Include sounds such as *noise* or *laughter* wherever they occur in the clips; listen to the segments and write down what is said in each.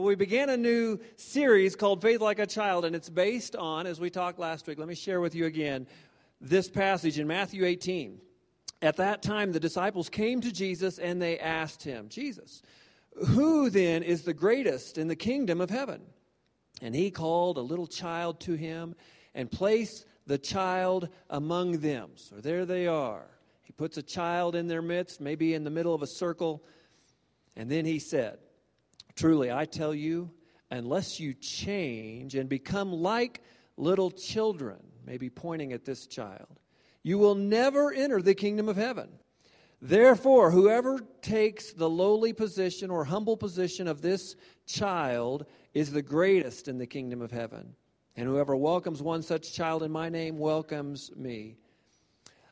We began a new series called Faith Like a Child, and it's based on, as we talked last week, let me share with you again this passage in Matthew 18. At that time, the disciples came to Jesus and they asked him, Jesus, who then is the greatest in the kingdom of heaven? And he called a little child to him and placed the child among them. So there they are. He puts a child in their midst, maybe in the middle of a circle, and then he said, Truly, I tell you, unless you change and become like little children, maybe pointing at this child, you will never enter the kingdom of heaven. Therefore, whoever takes the lowly position or humble position of this child is the greatest in the kingdom of heaven. And whoever welcomes one such child in my name welcomes me.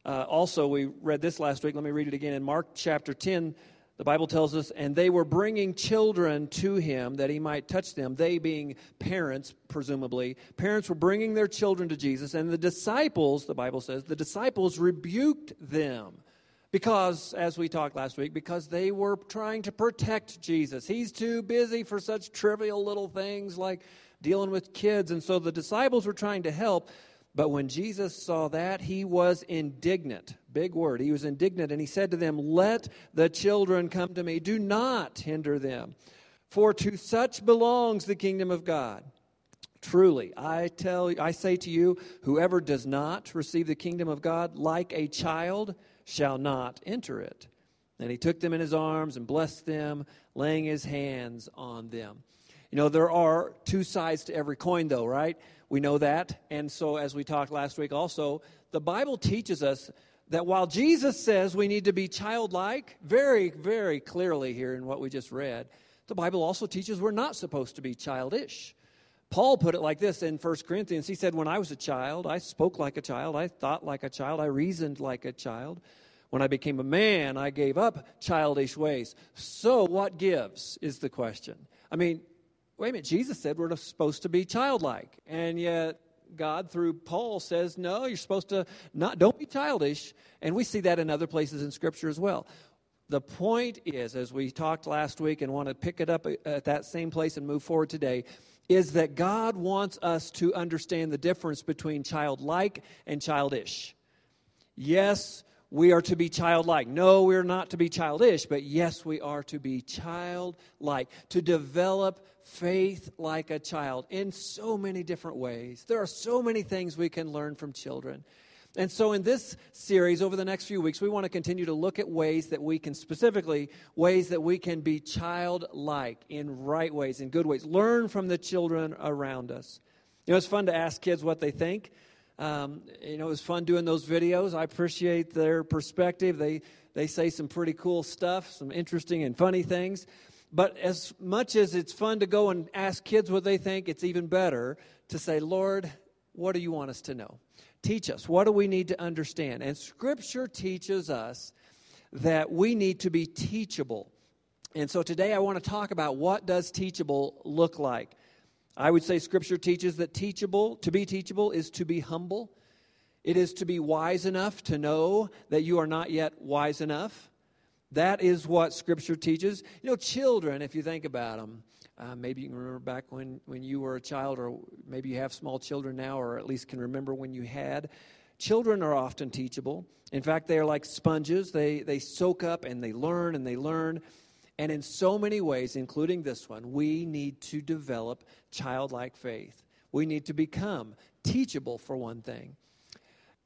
Uh, also, we read this last week. Let me read it again. In Mark chapter 10, the Bible tells us, and they were bringing children to him that he might touch them. They being parents, presumably. Parents were bringing their children to Jesus, and the disciples, the Bible says, the disciples rebuked them. Because, as we talked last week, because they were trying to protect Jesus. He's too busy for such trivial little things like dealing with kids. And so the disciples were trying to help, but when Jesus saw that, he was indignant. Big word. He was indignant, and he said to them, Let the children come to me. Do not hinder them, for to such belongs the kingdom of God. Truly, I tell I say to you, whoever does not receive the kingdom of God like a child shall not enter it. And he took them in his arms and blessed them, laying his hands on them. You know, there are two sides to every coin, though, right? We know that. And so, as we talked last week also, the Bible teaches us that while Jesus says we need to be childlike, very, very clearly here in what we just read, the Bible also teaches we're not supposed to be childish. Paul put it like this in 1 Corinthians. He said, When I was a child, I spoke like a child, I thought like a child, I reasoned like a child. When I became a man, I gave up childish ways. So, what gives is the question. I mean, wait a minute, Jesus said we're supposed to be childlike. And yet, God through Paul says, no, you're supposed to not, don't be childish. And we see that in other places in Scripture as well. The point is, as we talked last week and want to pick it up at that same place and move forward today, is that God wants us to understand the difference between childlike and childish. Yes, we are to be childlike. No, we're not to be childish, but yes, we are to be childlike, to develop faith like a child in so many different ways. There are so many things we can learn from children. And so, in this series, over the next few weeks, we want to continue to look at ways that we can, specifically, ways that we can be childlike in right ways, in good ways. Learn from the children around us. You know, it's fun to ask kids what they think. Um, you know, it was fun doing those videos. I appreciate their perspective. They they say some pretty cool stuff, some interesting and funny things. But as much as it's fun to go and ask kids what they think, it's even better to say, Lord, what do you want us to know? Teach us. What do we need to understand? And Scripture teaches us that we need to be teachable. And so today I want to talk about what does teachable look like. I would say Scripture teaches that teachable, to be teachable, is to be humble. It is to be wise enough to know that you are not yet wise enough. That is what Scripture teaches. You know, children, if you think about them, uh, maybe you can remember back when, when you were a child, or maybe you have small children now, or at least can remember when you had. Children are often teachable. In fact, they are like sponges. They, they soak up and they learn and they learn. And in so many ways, including this one, we need to develop childlike faith. We need to become teachable, for one thing.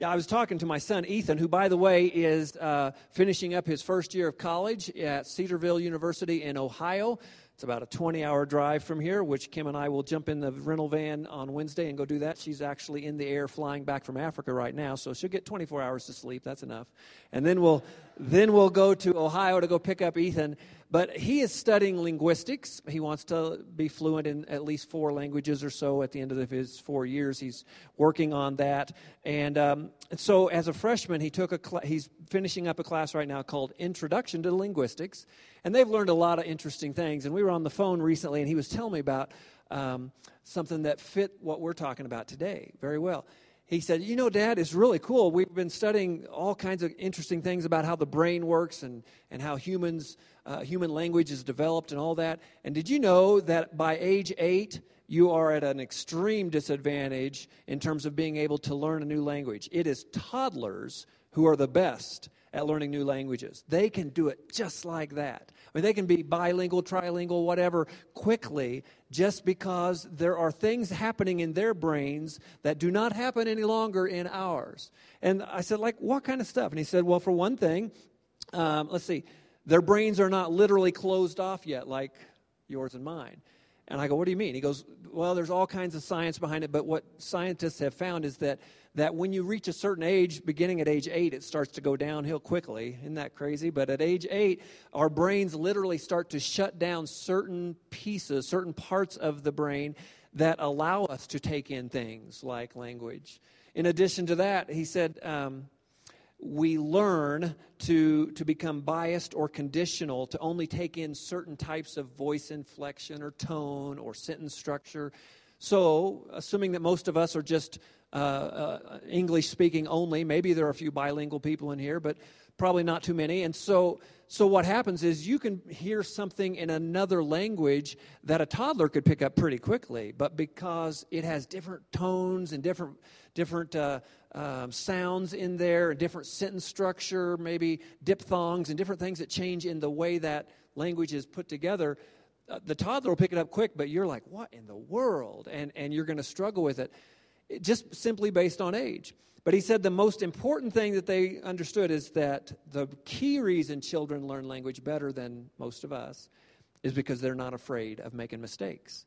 I was talking to my son Ethan, who, by the way, is uh, finishing up his first year of college at Cedarville University in Ohio. It's about a 20 hour drive from here, which Kim and I will jump in the rental van on Wednesday and go do that. She's actually in the air flying back from Africa right now, so she'll get 24 hours to sleep. That's enough. And then we'll, then we'll go to Ohio to go pick up Ethan. But he is studying linguistics. He wants to be fluent in at least four languages or so at the end of his four years. He's working on that. And, um, so, as a freshman, he took a cl- he's finishing up a class right now called Introduction to Linguistics. And they've learned a lot of interesting things. And we were on the phone recently, and he was telling me about um, something that fit what we're talking about today very well he said, You know, Dad, it's really cool. We've been studying all kinds of interesting things about how the brain works and, and how humans, uh, human language is developed and all that. And did you know that by age eight, you are at an extreme disadvantage in terms of being able to learn a new language? It is toddlers who are the best at learning new languages. They can do it just like that. I mean, they can be bilingual, trilingual, whatever, quickly, just because there are things happening in their brains that do not happen any longer in ours. And I said, like, what kind of stuff? And he said, well, for one thing, um, let's see, their brains are not literally closed off yet, like yours and mine. And I go, what do you mean? He goes, well, there's all kinds of science behind it, but what scientists have found is that that when you reach a certain age, beginning at age eight, it starts to go downhill quickly. Isn't that crazy? But at age eight, our brains literally start to shut down certain pieces, certain parts of the brain that allow us to take in things like language. In addition to that, he said, um, we learn to, to become biased or conditional to only take in certain types of voice inflection or tone or sentence structure. So, assuming that most of us are just uh, uh, English speaking only. Maybe there are a few bilingual people in here, but probably not too many. And so, so what happens is you can hear something in another language that a toddler could pick up pretty quickly, but because it has different tones and different different uh, um, sounds in there, different sentence structure, maybe diphthongs and different things that change in the way that language is put together. Uh, the toddler will pick it up quick, but you're like, "What in the world?" and and you're going to struggle with it just simply based on age. But he said the most important thing that they understood is that the key reason children learn language better than most of us is because they're not afraid of making mistakes.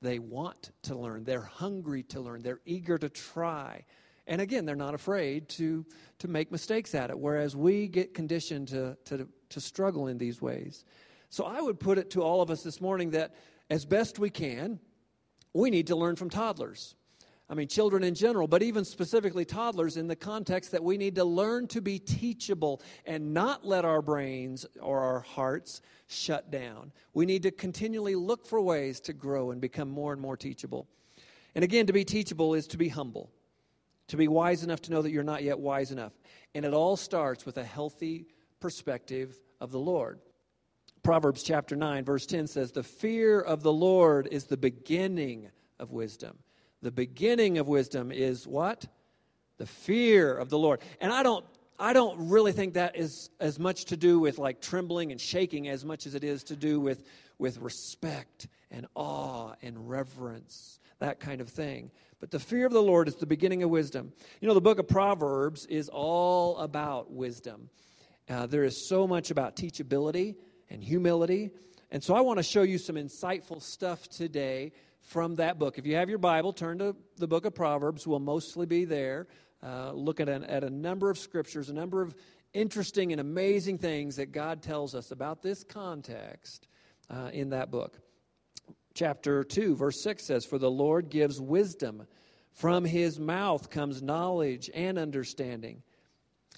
They want to learn, they're hungry to learn, they're eager to try. And again, they're not afraid to, to make mistakes at it, whereas we get conditioned to, to, to struggle in these ways. So I would put it to all of us this morning that as best we can, we need to learn from toddlers. I mean, children in general, but even specifically toddlers in the context that we need to learn to be teachable and not let our brains or our hearts shut down. We need to continually look for ways to grow and become more and more teachable. And again, to be teachable is to be humble, to be wise enough to know that you're not yet wise enough. And it all starts with a healthy perspective of the Lord. Proverbs chapter 9, verse 10 says, The fear of the Lord is the beginning of wisdom. The beginning of wisdom is what? The fear of the Lord. And I don't I don't really think that is as much to do with like trembling and shaking as much as it is to do with with respect and awe and reverence, that kind of thing. But the fear of the Lord is the beginning of wisdom. You know, the book of Proverbs is all about wisdom. Uh, there is so much about teachability and humility. And so I want to show you some insightful stuff today from that book. If you have your Bible, turn to the book of Proverbs. We'll mostly be there. Uh, look at, an, at a number of scriptures, a number of interesting and amazing things that God tells us about this context uh, in that book. Chapter 2, verse 6 says, For the Lord gives wisdom. From his mouth comes knowledge and understanding.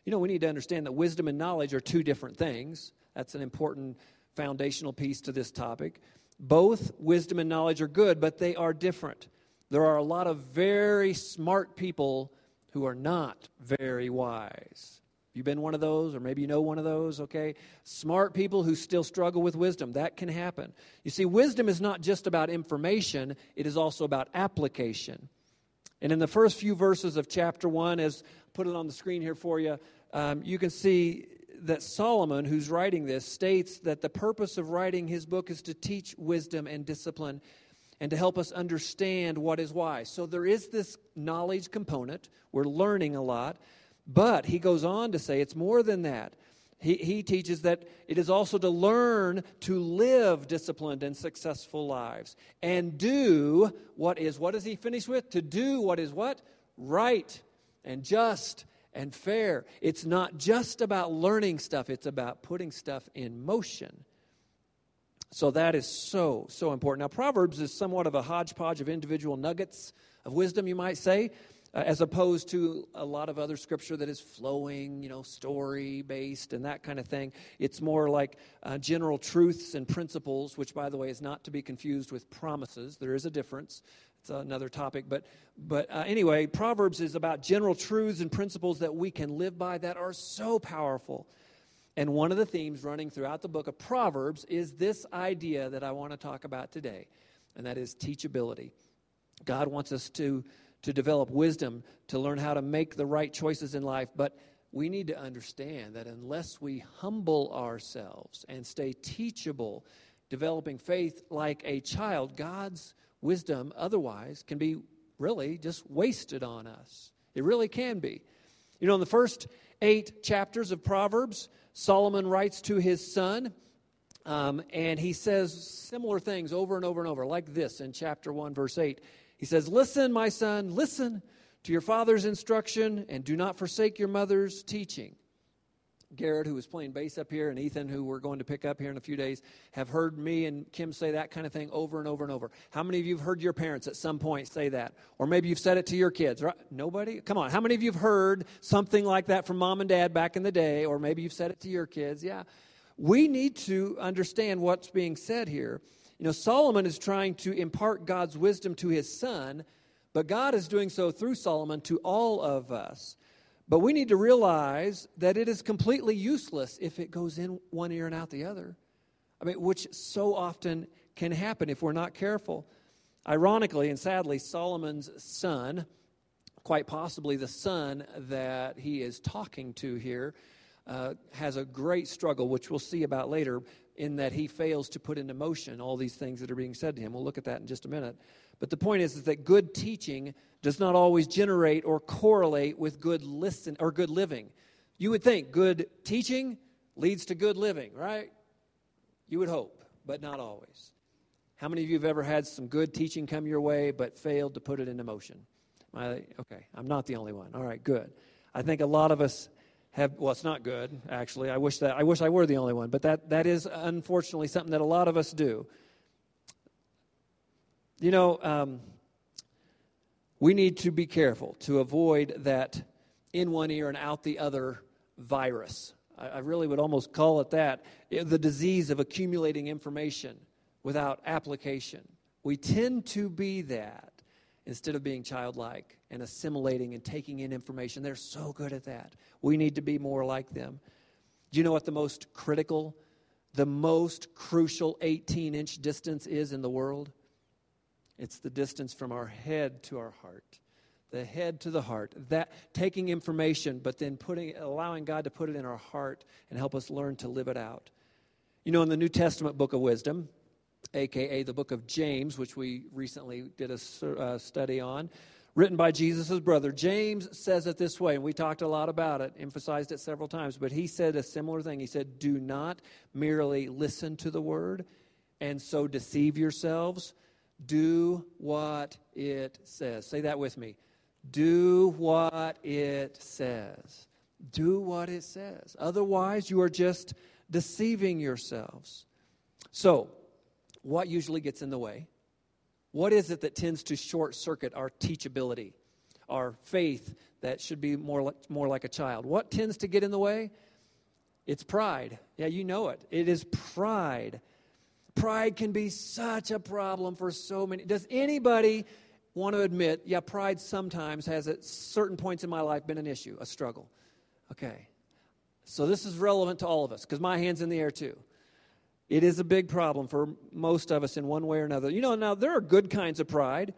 You know, we need to understand that wisdom and knowledge are two different things. That's an important foundational piece to this topic. Both wisdom and knowledge are good, but they are different. There are a lot of very smart people who are not very wise. You've been one of those, or maybe you know one of those, okay? Smart people who still struggle with wisdom. That can happen. You see, wisdom is not just about information, it is also about application. And in the first few verses of chapter 1, as put it on the screen here for you, um, you can see that Solomon, who's writing this, states that the purpose of writing his book is to teach wisdom and discipline and to help us understand what is wise. So there is this knowledge component. We're learning a lot. But he goes on to say it's more than that. He, he teaches that it is also to learn to live disciplined and successful lives and do what is, what does he finish with? To do what is what? Right and just and fair. It's not just about learning stuff, it's about putting stuff in motion. So that is so, so important. Now, Proverbs is somewhat of a hodgepodge of individual nuggets of wisdom, you might say, uh, as opposed to a lot of other scripture that is flowing, you know, story based and that kind of thing. It's more like uh, general truths and principles, which, by the way, is not to be confused with promises. There is a difference. It's another topic. But, but uh, anyway, Proverbs is about general truths and principles that we can live by that are so powerful. And one of the themes running throughout the book of Proverbs is this idea that I want to talk about today, and that is teachability. God wants us to, to develop wisdom, to learn how to make the right choices in life, but we need to understand that unless we humble ourselves and stay teachable, developing faith like a child, God's wisdom otherwise can be really just wasted on us. It really can be. You know, in the first eight chapters of Proverbs, Solomon writes to his son, um, and he says similar things over and over and over, like this in chapter 1, verse 8. He says, Listen, my son, listen to your father's instruction, and do not forsake your mother's teaching. Garrett, who was playing bass up here, and Ethan, who we're going to pick up here in a few days, have heard me and Kim say that kind of thing over and over and over. How many of you have heard your parents at some point say that? Or maybe you've said it to your kids, right? Nobody? Come on. How many of you have heard something like that from mom and dad back in the day? Or maybe you've said it to your kids? Yeah. We need to understand what's being said here. You know, Solomon is trying to impart God's wisdom to his son but God is doing so through Solomon to all of us. But we need to realize that it is completely useless if it goes in one ear and out the other. I mean, which so often can happen if we're not careful. Ironically and sadly, Solomon's son, quite possibly the son that he is talking to here, uh, has a great struggle, which we'll see about later, in that he fails to put into motion all these things that are being said to him. We'll look at that in just a minute. But the point is, is that good teaching does not always generate or correlate with good listen or good living. You would think good teaching leads to good living, right? You would hope, but not always. How many of you have ever had some good teaching come your way but failed to put it into motion? I, okay, I'm not the only one. All right, good. I think a lot of us have well it's not good actually i wish that i wish i were the only one but that that is unfortunately something that a lot of us do you know, um, we need to be careful to avoid that in one ear and out the other virus. I, I really would almost call it that the disease of accumulating information without application. We tend to be that instead of being childlike and assimilating and taking in information. They're so good at that. We need to be more like them. Do you know what the most critical, the most crucial 18 inch distance is in the world? It's the distance from our head to our heart. The head to the heart. That taking information, but then putting allowing God to put it in our heart and help us learn to live it out. You know, in the New Testament book of wisdom, aka the book of James, which we recently did a uh, study on, written by Jesus' brother. James says it this way, and we talked a lot about it, emphasized it several times, but he said a similar thing. He said, Do not merely listen to the word and so deceive yourselves, do what it says. Say that with me. Do what it says. Do what it says. Otherwise, you are just deceiving yourselves. So, what usually gets in the way? What is it that tends to short circuit our teachability, our faith that should be more like, more like a child? What tends to get in the way? It's pride. Yeah, you know it. It is pride Pride can be such a problem for so many. Does anybody want to admit, yeah, pride sometimes has at certain points in my life been an issue, a struggle? Okay. So this is relevant to all of us because my hand's in the air too. It is a big problem for most of us in one way or another. You know, now there are good kinds of pride,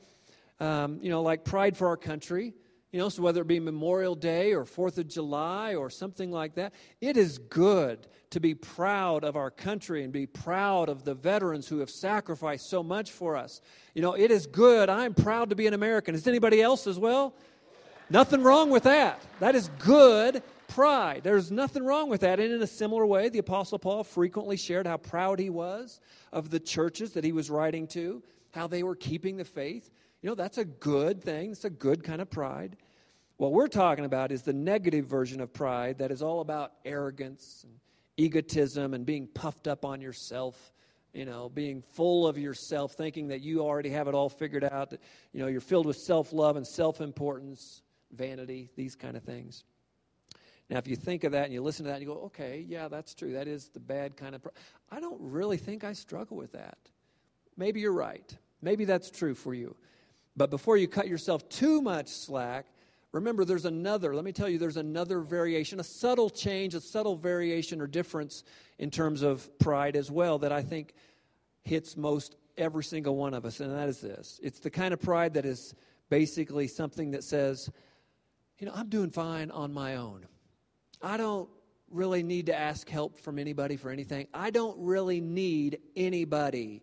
um, you know, like pride for our country. You know, so whether it be Memorial Day or Fourth of July or something like that, it is good to be proud of our country and be proud of the veterans who have sacrificed so much for us. You know, it is good. I'm proud to be an American. Is anybody else as well? Nothing wrong with that. That is good pride. There's nothing wrong with that. And in a similar way, the Apostle Paul frequently shared how proud he was of the churches that he was writing to, how they were keeping the faith. You know, that's a good thing. It's a good kind of pride. What we're talking about is the negative version of pride that is all about arrogance and egotism and being puffed up on yourself, you know, being full of yourself, thinking that you already have it all figured out, that, you know, you're filled with self love and self importance, vanity, these kind of things. Now, if you think of that and you listen to that and you go, okay, yeah, that's true. That is the bad kind of. I don't really think I struggle with that. Maybe you're right. Maybe that's true for you. But before you cut yourself too much slack, remember there's another, let me tell you, there's another variation, a subtle change, a subtle variation or difference in terms of pride as well that I think hits most every single one of us, and that is this it's the kind of pride that is basically something that says, you know, I'm doing fine on my own. I don't really need to ask help from anybody for anything. I don't really need anybody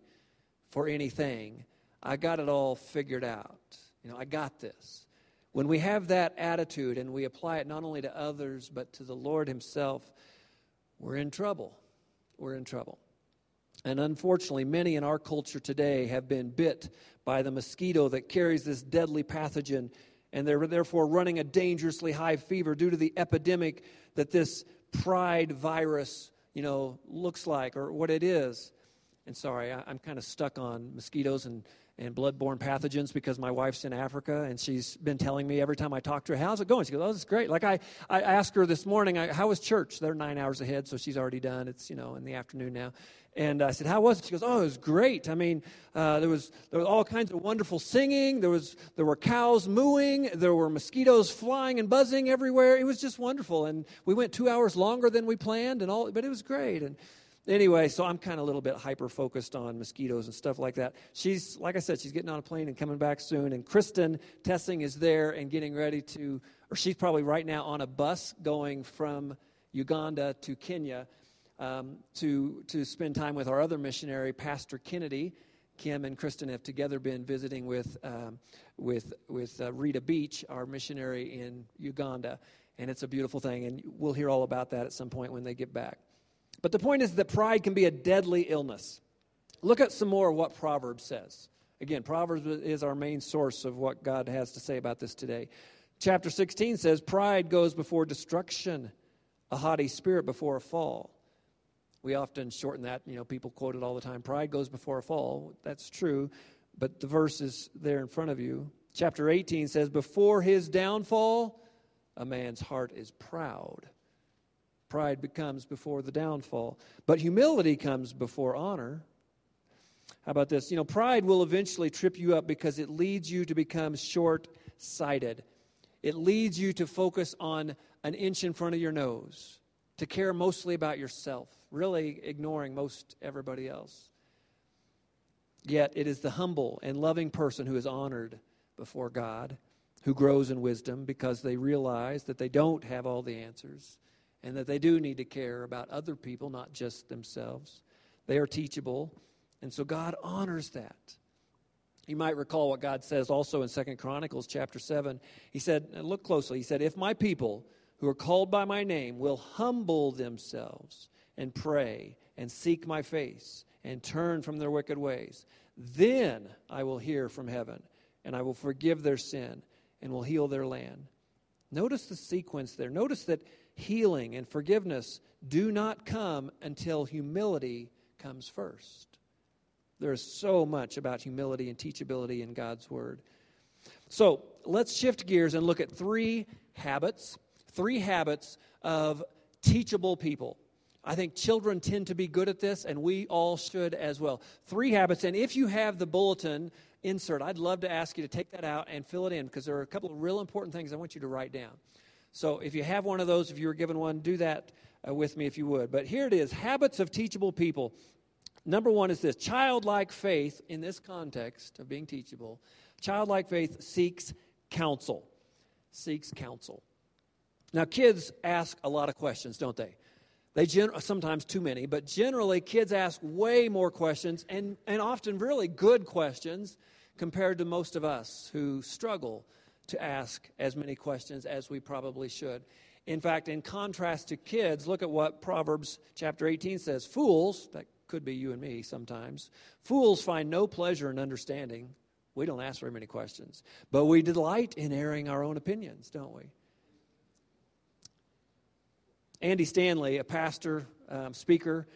for anything. I got it all figured out. You know, I got this. When we have that attitude and we apply it not only to others but to the Lord Himself, we're in trouble. We're in trouble. And unfortunately, many in our culture today have been bit by the mosquito that carries this deadly pathogen, and they're therefore running a dangerously high fever due to the epidemic that this pride virus, you know, looks like or what it is. And sorry, I, am kind of stuck on mosquitoes and, and bloodborne pathogens because my wife's in Africa and she's been telling me every time I talk to her, how's it going? She goes, oh, it's great. Like I, I asked her this morning, I, how was church? They're nine hours ahead, so she's already done. It's, you know, in the afternoon now. And I said, How was it? She goes, Oh, it was great. I mean, uh, there, was, there was all kinds of wonderful singing. There, was, there were cows mooing. There were mosquitoes flying and buzzing everywhere. It was just wonderful. And we went two hours longer than we planned, and all, but it was great. And anyway, so I'm kind of a little bit hyper focused on mosquitoes and stuff like that. She's, like I said, she's getting on a plane and coming back soon. And Kristen Tessing is there and getting ready to, or she's probably right now on a bus going from Uganda to Kenya um, to, to spend time with our other missionary, Pastor Kennedy. Kim and Kristen have together been visiting with, um, with, with uh, Rita Beach, our missionary in Uganda. And it's a beautiful thing. And we'll hear all about that at some point when they get back. But the point is that pride can be a deadly illness. Look at some more of what Proverbs says. Again, Proverbs is our main source of what God has to say about this today. Chapter 16 says, Pride goes before destruction, a haughty spirit before a fall. We often shorten that. You know, people quote it all the time. Pride goes before a fall. That's true. But the verse is there in front of you. Chapter 18 says, Before his downfall, a man's heart is proud. Pride becomes before the downfall. But humility comes before honor. How about this? You know, pride will eventually trip you up because it leads you to become short sighted. It leads you to focus on an inch in front of your nose, to care mostly about yourself really ignoring most everybody else. Yet it is the humble and loving person who is honored before God, who grows in wisdom because they realize that they don't have all the answers and that they do need to care about other people, not just themselves. They are teachable, and so God honors that. You might recall what God says also in Second Chronicles chapter 7. He said, look closely, he said, If my people who are called by my name will humble themselves and pray and seek my face and turn from their wicked ways. Then I will hear from heaven and I will forgive their sin and will heal their land. Notice the sequence there. Notice that healing and forgiveness do not come until humility comes first. There is so much about humility and teachability in God's Word. So let's shift gears and look at three habits, three habits of teachable people. I think children tend to be good at this, and we all should as well. Three habits, and if you have the bulletin insert, I'd love to ask you to take that out and fill it in because there are a couple of real important things I want you to write down. So if you have one of those, if you were given one, do that uh, with me if you would. But here it is habits of teachable people. Number one is this childlike faith, in this context of being teachable, childlike faith seeks counsel. Seeks counsel. Now, kids ask a lot of questions, don't they? They gen- sometimes too many, but generally kids ask way more questions and, and often really good questions compared to most of us who struggle to ask as many questions as we probably should. In fact, in contrast to kids, look at what Proverbs chapter 18 says. Fools, that could be you and me sometimes, fools find no pleasure in understanding. We don't ask very many questions, but we delight in airing our own opinions, don't we? Andy Stanley, a pastor, um, speaker,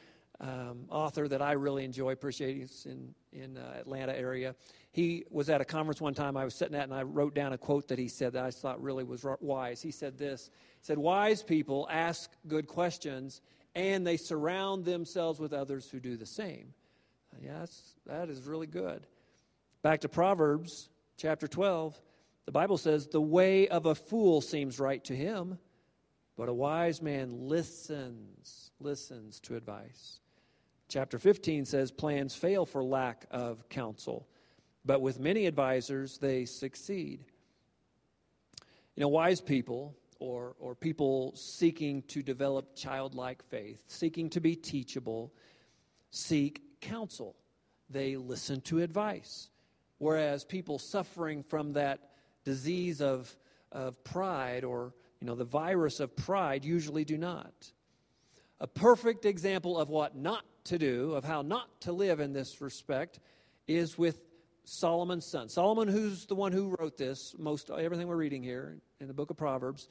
um, author that I really enjoy, appreciate. He's in, in uh, Atlanta area. He was at a conference one time I was sitting at, and I wrote down a quote that he said that I thought really was wise. He said this He said, Wise people ask good questions, and they surround themselves with others who do the same. Uh, that's, that is really good. Back to Proverbs chapter 12, the Bible says, The way of a fool seems right to him, but a wise man listens, listens to advice. Chapter 15 says, Plans fail for lack of counsel, but with many advisors they succeed. You know, wise people or, or people seeking to develop childlike faith, seeking to be teachable, seek counsel. They listen to advice. Whereas people suffering from that disease of, of pride or you know the virus of pride usually do not. A perfect example of what not to do, of how not to live in this respect, is with Solomon's son. Solomon, who's the one who wrote this, most everything we're reading here in the book of Proverbs.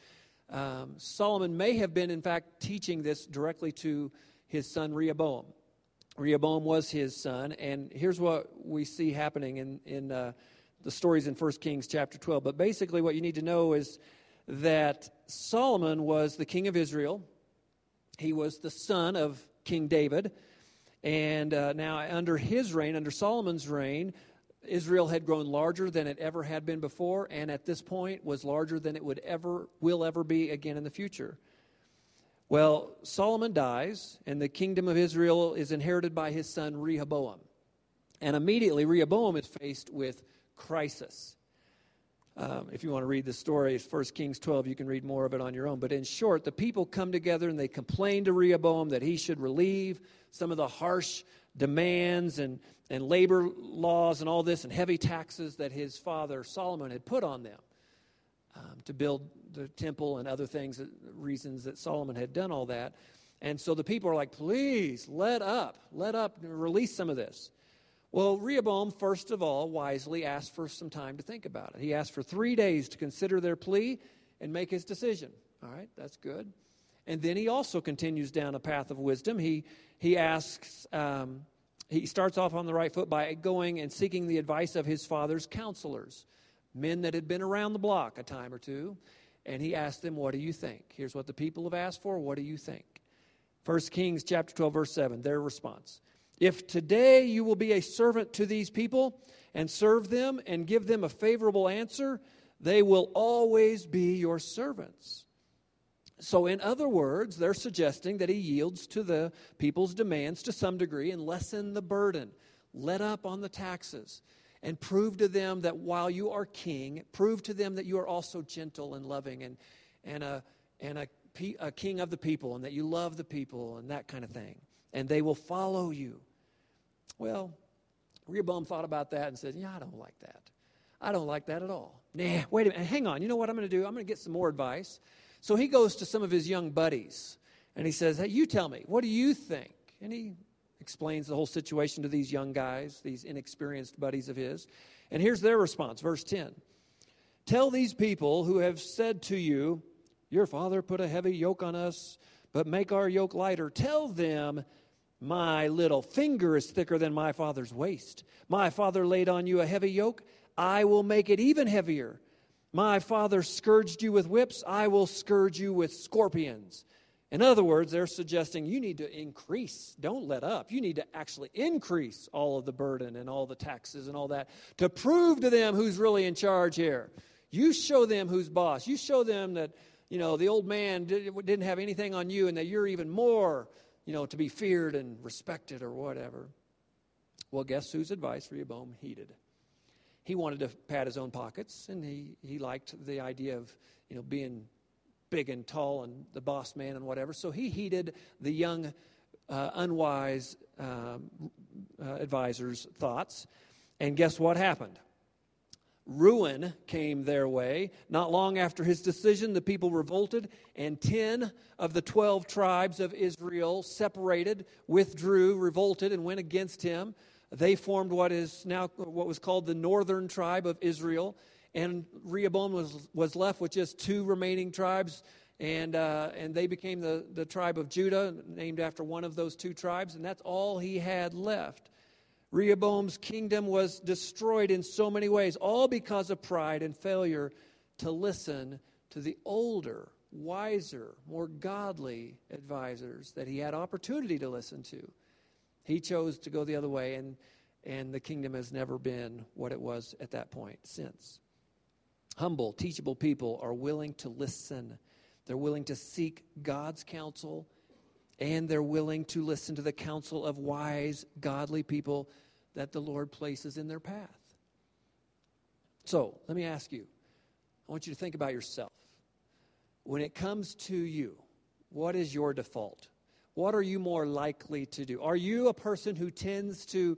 Um, Solomon may have been, in fact, teaching this directly to his son Rehoboam. Rehoboam was his son, and here's what we see happening in, in uh, the stories in 1 Kings chapter 12. But basically, what you need to know is that Solomon was the king of Israel. He was the son of King David. And uh, now, under his reign, under Solomon's reign, Israel had grown larger than it ever had been before, and at this point was larger than it would ever will ever be again in the future. Well, Solomon dies, and the kingdom of Israel is inherited by his son Rehoboam. And immediately, Rehoboam is faced with crisis. Um, if you want to read the story, it's 1 Kings 12. You can read more of it on your own. But in short, the people come together and they complain to Rehoboam that he should relieve some of the harsh demands and, and labor laws and all this and heavy taxes that his father Solomon had put on them um, to build the temple and other things, reasons that Solomon had done all that. And so the people are like, please, let up, let up, release some of this. Well, Rehoboam, first of all, wisely asked for some time to think about it. He asked for three days to consider their plea and make his decision. All right, that's good. And then he also continues down a path of wisdom. He, he asks, um, he starts off on the right foot by going and seeking the advice of his father's counselors, men that had been around the block a time or two. And he asked them, What do you think? Here's what the people have asked for. What do you think? 1 Kings chapter 12, verse 7, their response. If today you will be a servant to these people and serve them and give them a favorable answer, they will always be your servants. So, in other words, they're suggesting that he yields to the people's demands to some degree and lessen the burden, let up on the taxes, and prove to them that while you are king, prove to them that you are also gentle and loving and, and, a, and a, a king of the people and that you love the people and that kind of thing. And they will follow you. Well, Rehoboam thought about that and said, Yeah, I don't like that. I don't like that at all. Nah, wait a minute. Hang on. You know what I'm going to do? I'm going to get some more advice. So he goes to some of his young buddies and he says, Hey, you tell me, what do you think? And he explains the whole situation to these young guys, these inexperienced buddies of his. And here's their response, verse 10. Tell these people who have said to you, Your father put a heavy yoke on us, but make our yoke lighter. Tell them, My little finger is thicker than my father's waist. My father laid on you a heavy yoke. I will make it even heavier. My father scourged you with whips, I will scourge you with scorpions. In other words, they're suggesting you need to increase, don't let up. You need to actually increase all of the burden and all the taxes and all that to prove to them who's really in charge here. You show them who's boss. You show them that, you know, the old man didn't have anything on you and that you're even more, you know, to be feared and respected or whatever. Well, guess whose advice Rehoboam heeded? He wanted to pad his own pockets, and he, he liked the idea of you know being big and tall and the boss man and whatever. So he heeded the young, uh, unwise um, uh, advisors' thoughts, and guess what happened? Ruin came their way. Not long after his decision, the people revolted, and 10 of the 12 tribes of Israel separated, withdrew, revolted, and went against him. They formed what is now what was called the northern tribe of Israel, and Rehoboam was, was left with just two remaining tribes, and, uh, and they became the, the tribe of Judah, named after one of those two tribes, and that's all he had left. Rehoboam's kingdom was destroyed in so many ways, all because of pride and failure to listen to the older, wiser, more godly advisors that he had opportunity to listen to. He chose to go the other way. And, and the kingdom has never been what it was at that point since. Humble, teachable people are willing to listen. They're willing to seek God's counsel, and they're willing to listen to the counsel of wise, godly people that the Lord places in their path. So, let me ask you I want you to think about yourself. When it comes to you, what is your default? What are you more likely to do? Are you a person who tends to,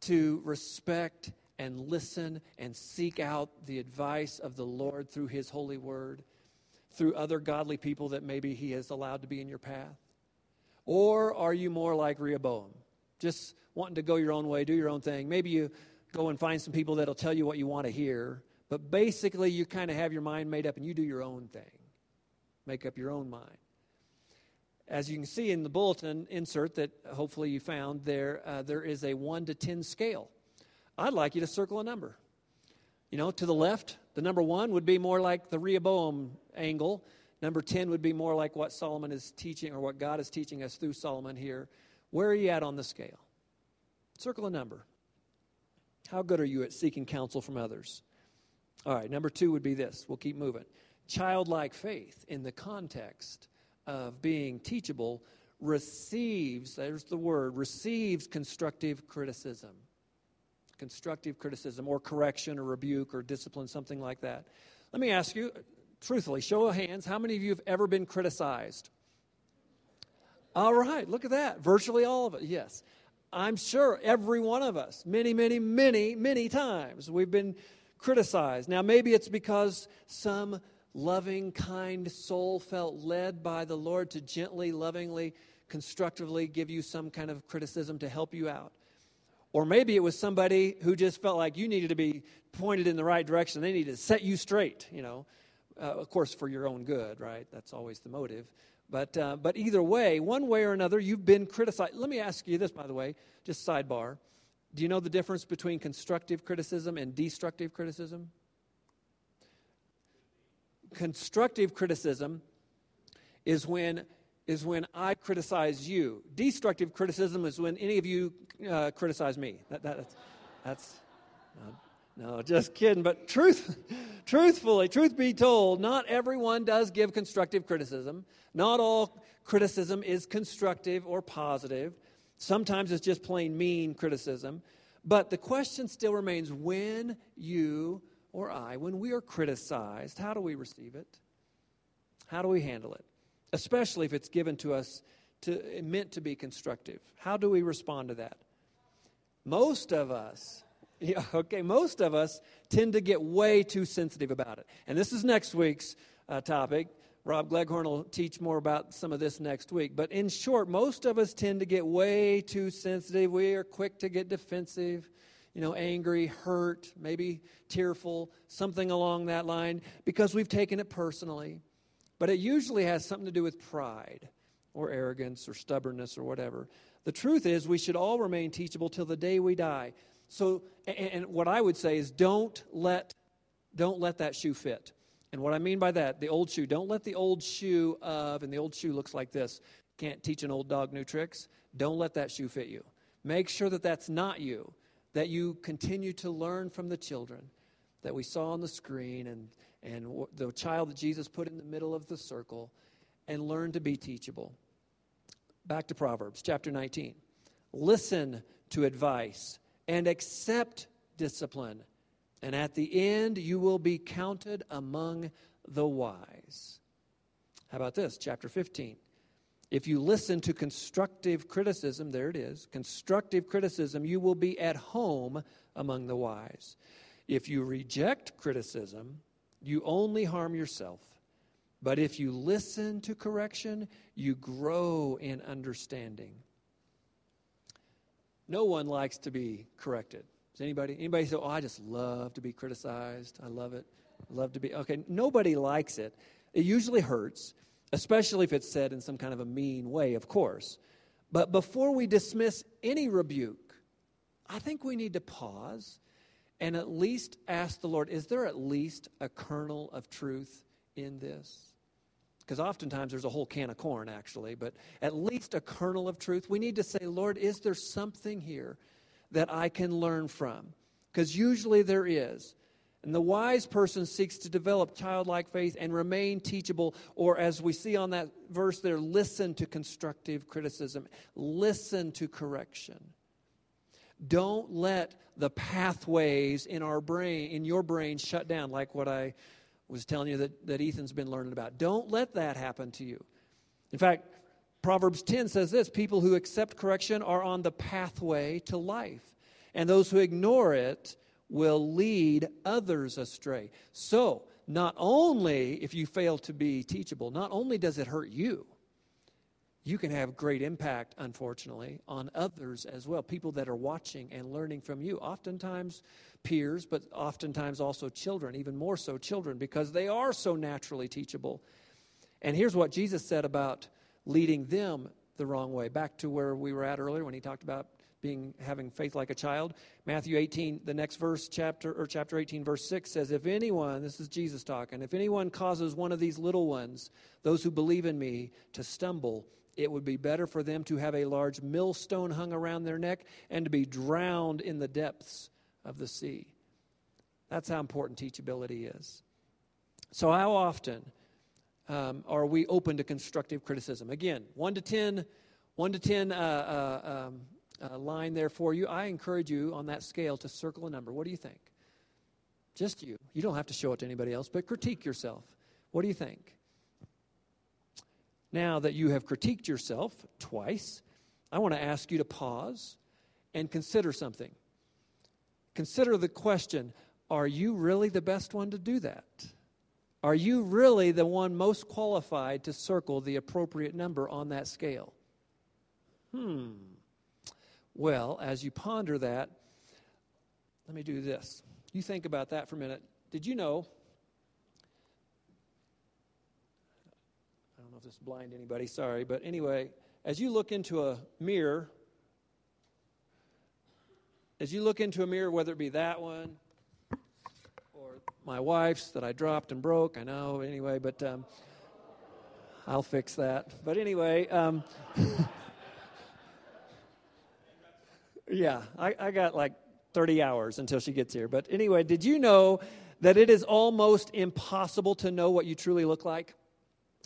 to respect and listen and seek out the advice of the Lord through His holy word, through other godly people that maybe He has allowed to be in your path? Or are you more like Rehoboam, just wanting to go your own way, do your own thing? Maybe you go and find some people that'll tell you what you want to hear, but basically you kind of have your mind made up and you do your own thing. Make up your own mind. As you can see in the bulletin insert that hopefully you found, there, uh, there is a 1 to 10 scale. I'd like you to circle a number. You know, to the left, the number 1 would be more like the Rehoboam angle. Number 10 would be more like what Solomon is teaching or what God is teaching us through Solomon here. Where are you at on the scale? Circle a number. How good are you at seeking counsel from others? All right, number two would be this. We'll keep moving. Childlike faith in the context of being teachable receives, there's the word, receives constructive criticism. Constructive criticism or correction or rebuke or discipline, something like that. Let me ask you, truthfully, show of hands, how many of you have ever been criticized? All right, look at that. Virtually all of it, yes. I'm sure every one of us, many, many, many, many times, we've been criticized. Now, maybe it's because some loving, kind soul felt led by the Lord to gently, lovingly, constructively give you some kind of criticism to help you out. Or maybe it was somebody who just felt like you needed to be pointed in the right direction. They needed to set you straight, you know. Uh, of course, for your own good, right? That's always the motive. But, uh, but either way, one way or another, you've been criticized. Let me ask you this, by the way, just sidebar. Do you know the difference between constructive criticism and destructive criticism? Constructive criticism is when is when I criticize you. Destructive criticism is when any of you uh, criticize me. That, that, that's, that's no, no, just kidding. But truth, *laughs* truthfully, truth be told, not everyone does give constructive criticism. Not all criticism is constructive or positive. Sometimes it's just plain mean criticism. But the question still remains when you or I, when we are criticized, how do we receive it? How do we handle it? Especially if it's given to us to meant to be constructive. How do we respond to that? Most of us, *laughs* yeah, okay, most of us tend to get way too sensitive about it. And this is next week's uh, topic. Rob Gleghorn will teach more about some of this next week. But in short, most of us tend to get way too sensitive. We are quick to get defensive you know, angry, hurt, maybe tearful, something along that line, because we've taken it personally. But it usually has something to do with pride or arrogance or stubbornness or whatever. The truth is, we should all remain teachable till the day we die. So, and, what I would say is, don't let, don't let that shoe fit. And what I mean by that, the old shoe, don't let the old shoe of, and the old shoe looks like this. Can't teach an old dog new tricks. Don't let that shoe fit you. Make sure that that's not you that you continue to learn from the children that we saw on the screen and, and the child that Jesus put in the middle of the circle and learn to be teachable. Back to Proverbs chapter 19. Listen to advice and accept discipline, and at the end you will be counted among the wise. How about this? Chapter 15. If you listen to constructive criticism, there it is, constructive criticism, you will be at home among the wise. If you reject criticism, you only harm yourself. But if you listen to correction, you grow in understanding. No one likes to be corrected. Does anybody? Anybody say, "Oh, I just love to be criticized. I love it. I love to be." Okay, nobody likes it. It usually hurts especially if it's said in some kind of a mean way, of course. But before we dismiss any rebuke, I think we need to pause and at least ask the Lord, is there at least a kernel of truth in this? Because oftentimes there's a whole can of corn, actually, but at least a kernel of truth. We need to say, Lord, is there something here that I can learn from? Because usually there is. And the wise person seeks to develop childlike faith and remain teachable, or as we see on that verse there, listen to constructive criticism, listen to correction. Don't let the pathways in our brain, in your brain, shut down, like what I was telling you that, that Ethan's been learning about. Don't let that happen to you. In fact, Proverbs 10 says this people who accept correction are on the pathway to life, and those who ignore it will lead others astray. So, not only if you fail to be teachable, not only does it hurt you, you can have great impact, unfortunately, on others as well. People that are watching and learning from you. Oftentimes peers, but oftentimes also children, even more so children, because they are so naturally teachable. And here's what Jesus said about leading them the wrong way. Back to where we were at earlier when he talked about being having faith like a child. Matthew 18, the next verse, chapter or chapter 18, verse 6 says, If anyone, this is Jesus talking, if anyone causes one of these little ones, those who believe in me, to stumble, it would be better for them to have a large millstone hung around their neck and to be drowned in the depths of the sea. That's how important teachability is. So, how often um, are we open to constructive criticism? Again, 1 to 10, 1 to 10 uh, uh, um, uh, line there for you. I encourage you on that scale to circle a number. What do you think? Just you. You don't have to show it to anybody else, but critique yourself. What do you think? Now that you have critiqued yourself twice, I want to ask you to pause and consider something. Consider the question Are you really the best one to do that? Are you really the one most qualified to circle the appropriate number on that scale? Hmm. Well, as you ponder that, let me do this. You think about that for a minute. Did you know I don't know if this blind anybody, sorry. But anyway, as you look into a mirror, as you look into a mirror, whether it be that one or my wife's that I dropped and broke, I know, anyway, but um, I'll fix that. But anyway, um, *laughs* yeah, I, I got like 30 hours until she gets here. But anyway, did you know that it is almost impossible to know what you truly look like?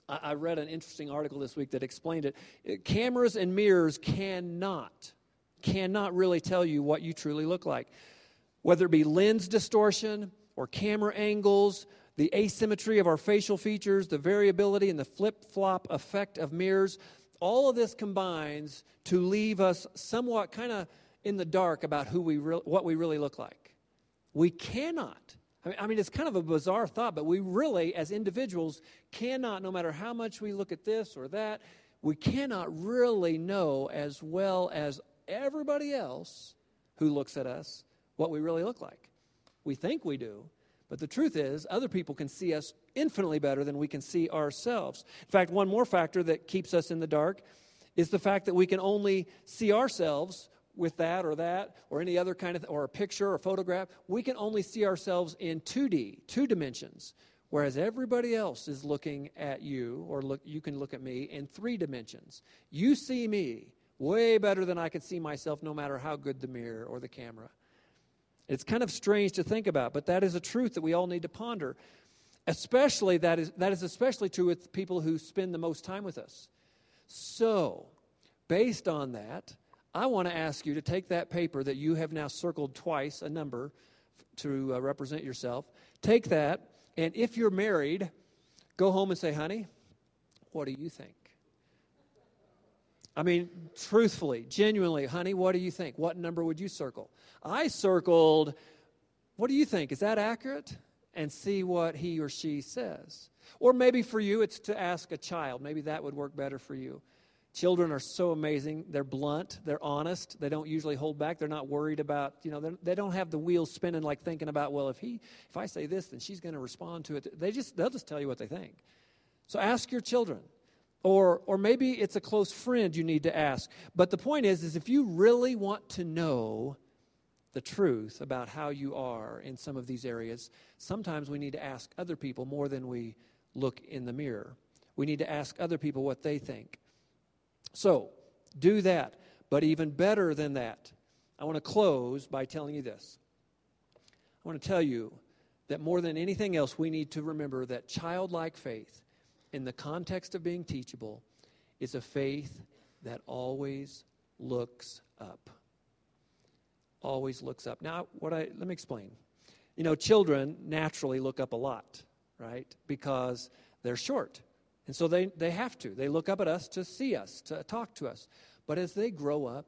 I, read an interesting article this week that explained it. Uh, cameras and mirrors cannot, cannot really tell you what you truly look like. Whether it be lens distortion or camera angles, the asymmetry of our facial features, the variability and the flip flop effect of mirrors, all of this combines to leave us somewhat kind of in the dark about who we re- what we really look like. We cannot I mean, I mean, it's kind of a bizarre thought, but we really, as individuals, cannot, no matter how much we look at this or that, we cannot really know as well as everybody else who looks at us what we really look like. We think we do, but the truth is, other people can see us infinitely better than we can see ourselves. In fact, one more factor that keeps us in the dark is the fact that we can only see ourselves with that or that or any other kind of or a picture or photograph we can only see ourselves in 2d two dimensions whereas everybody else is looking at you or look you can look at me in three dimensions. You see me way better than i can see myself no matter how good the mirror or the camera. It's kind of strange to think about but that is a truth that we all need to ponder. Especially that is that is especially true with people who spend the most time with us. So based on that I want to ask you to take that paper that you have now circled twice, a number to uh, represent yourself. Take that, and if you're married, go home and say, honey, what do you think? I mean, truthfully, genuinely, honey, what do you think? What number would you circle? I circled, what do you think? Is that accurate? And see what he or she says. Or maybe for you, it's to ask a child. Maybe that would work better for you. Children are so amazing. They're blunt, they're honest, they don't usually hold back. They're not worried about, you know, they don't have the wheels spinning like thinking about, well, if he if I say this, then she's going to respond to it. They just they'll just tell you what they think. So ask your children. Or or maybe it's a close friend you need to ask. But the point is is if you really want to know the truth about how you are in some of these areas, sometimes we need to ask other people more than we look in the mirror. We need to ask other people what they think. So, do that. But even better than that, I want to close by telling you this. I want to tell you that more than anything else, we need to remember that childlike faith, in the context of being teachable, is a faith that always looks up. Always looks up. Now, what I let me explain. You know, children naturally look up a lot, right? Because they're short. And so they, they have to. They look up at us to see us, to talk to us. But as they grow up,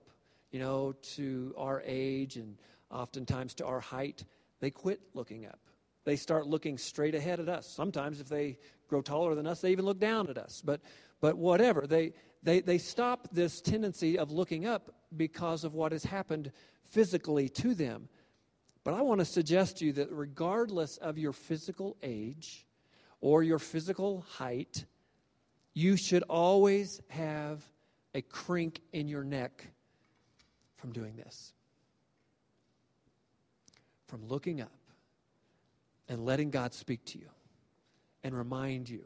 you know, to our age and oftentimes to our height, they quit looking up. They start looking straight ahead at us. Sometimes, if they grow taller than us, they even look down at us. But, but whatever, they, they, they stop this tendency of looking up because of what has happened physically to them. But I want to suggest to you that regardless of your physical age or your physical height, you should always have a crink in your neck from doing this, from looking up and letting God speak to you and remind you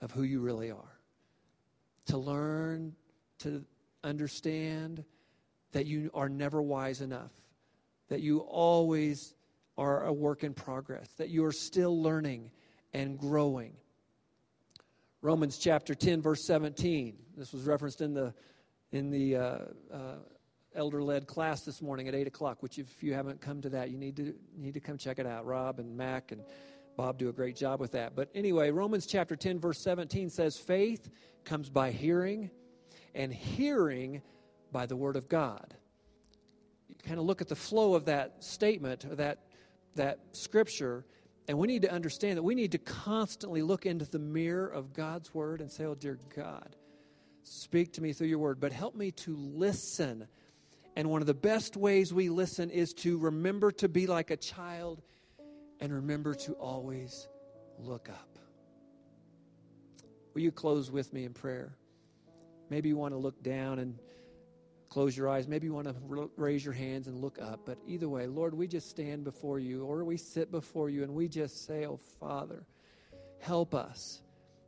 of who you really are. To learn to understand that you are never wise enough, that you always are a work in progress, that you are still learning and growing. Romans chapter 10, verse 17. This was referenced in the, in the uh, uh, elder led class this morning at 8 o'clock, which, if you haven't come to that, you need to, need to come check it out. Rob and Mac and Bob do a great job with that. But anyway, Romans chapter 10, verse 17 says, Faith comes by hearing, and hearing by the word of God. You kind of look at the flow of that statement, or that, that scripture, and we need to understand that we need to constantly look into the mirror of God's word and say, Oh, dear God, speak to me through your word, but help me to listen. And one of the best ways we listen is to remember to be like a child and remember to always look up. Will you close with me in prayer? Maybe you want to look down and close your eyes. Maybe you want to raise your hands and look up. But either way, Lord, we just stand before you or we sit before you and we just say, Oh, Father, help us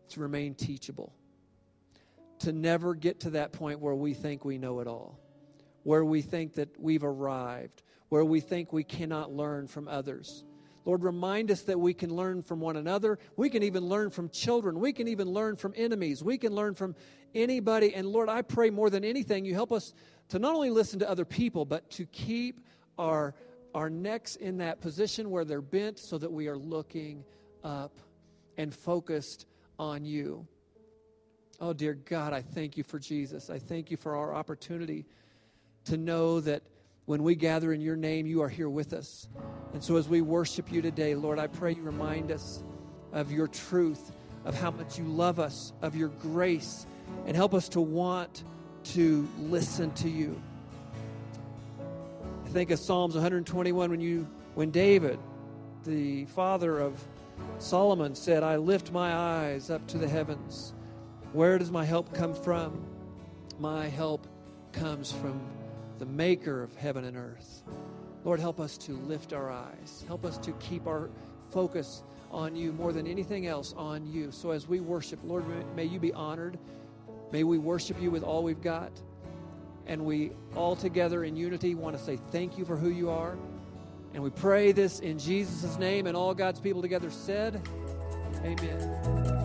to remain teachable, to never get to that point where we think we know it all, where we think that we've arrived, where we think we cannot learn from others. Lord, remind us that we can learn from one another. We can even learn from children. We can even learn from enemies. We can learn from anybody. And Lord, I pray more than anything, you help us to not only listen to other people, but to keep our, our necks in that position where they're bent so that we are looking up and focused on you. Oh, dear God, I thank you for Jesus. I thank you for our opportunity to know that when we gather in your name, you are here with us. And so as we worship you today, Lord, I pray you remind us of your truth, of how much you love us, of your grace, and help us to want to listen to you. I think of Psalms 121 when you when David, the father of Solomon, said, I lift my eyes up to the heavens. Where does my help come from? My help comes from the maker of heaven and earth. Lord, help us to lift our eyes. Help us to keep our focus on you more than anything else on you. So as we worship, Lord, may you be honored. May we worship you with all we've got. And we all together in unity want to say thank you for who you are. And we pray this in Jesus' name. And all God's people together said, Amen.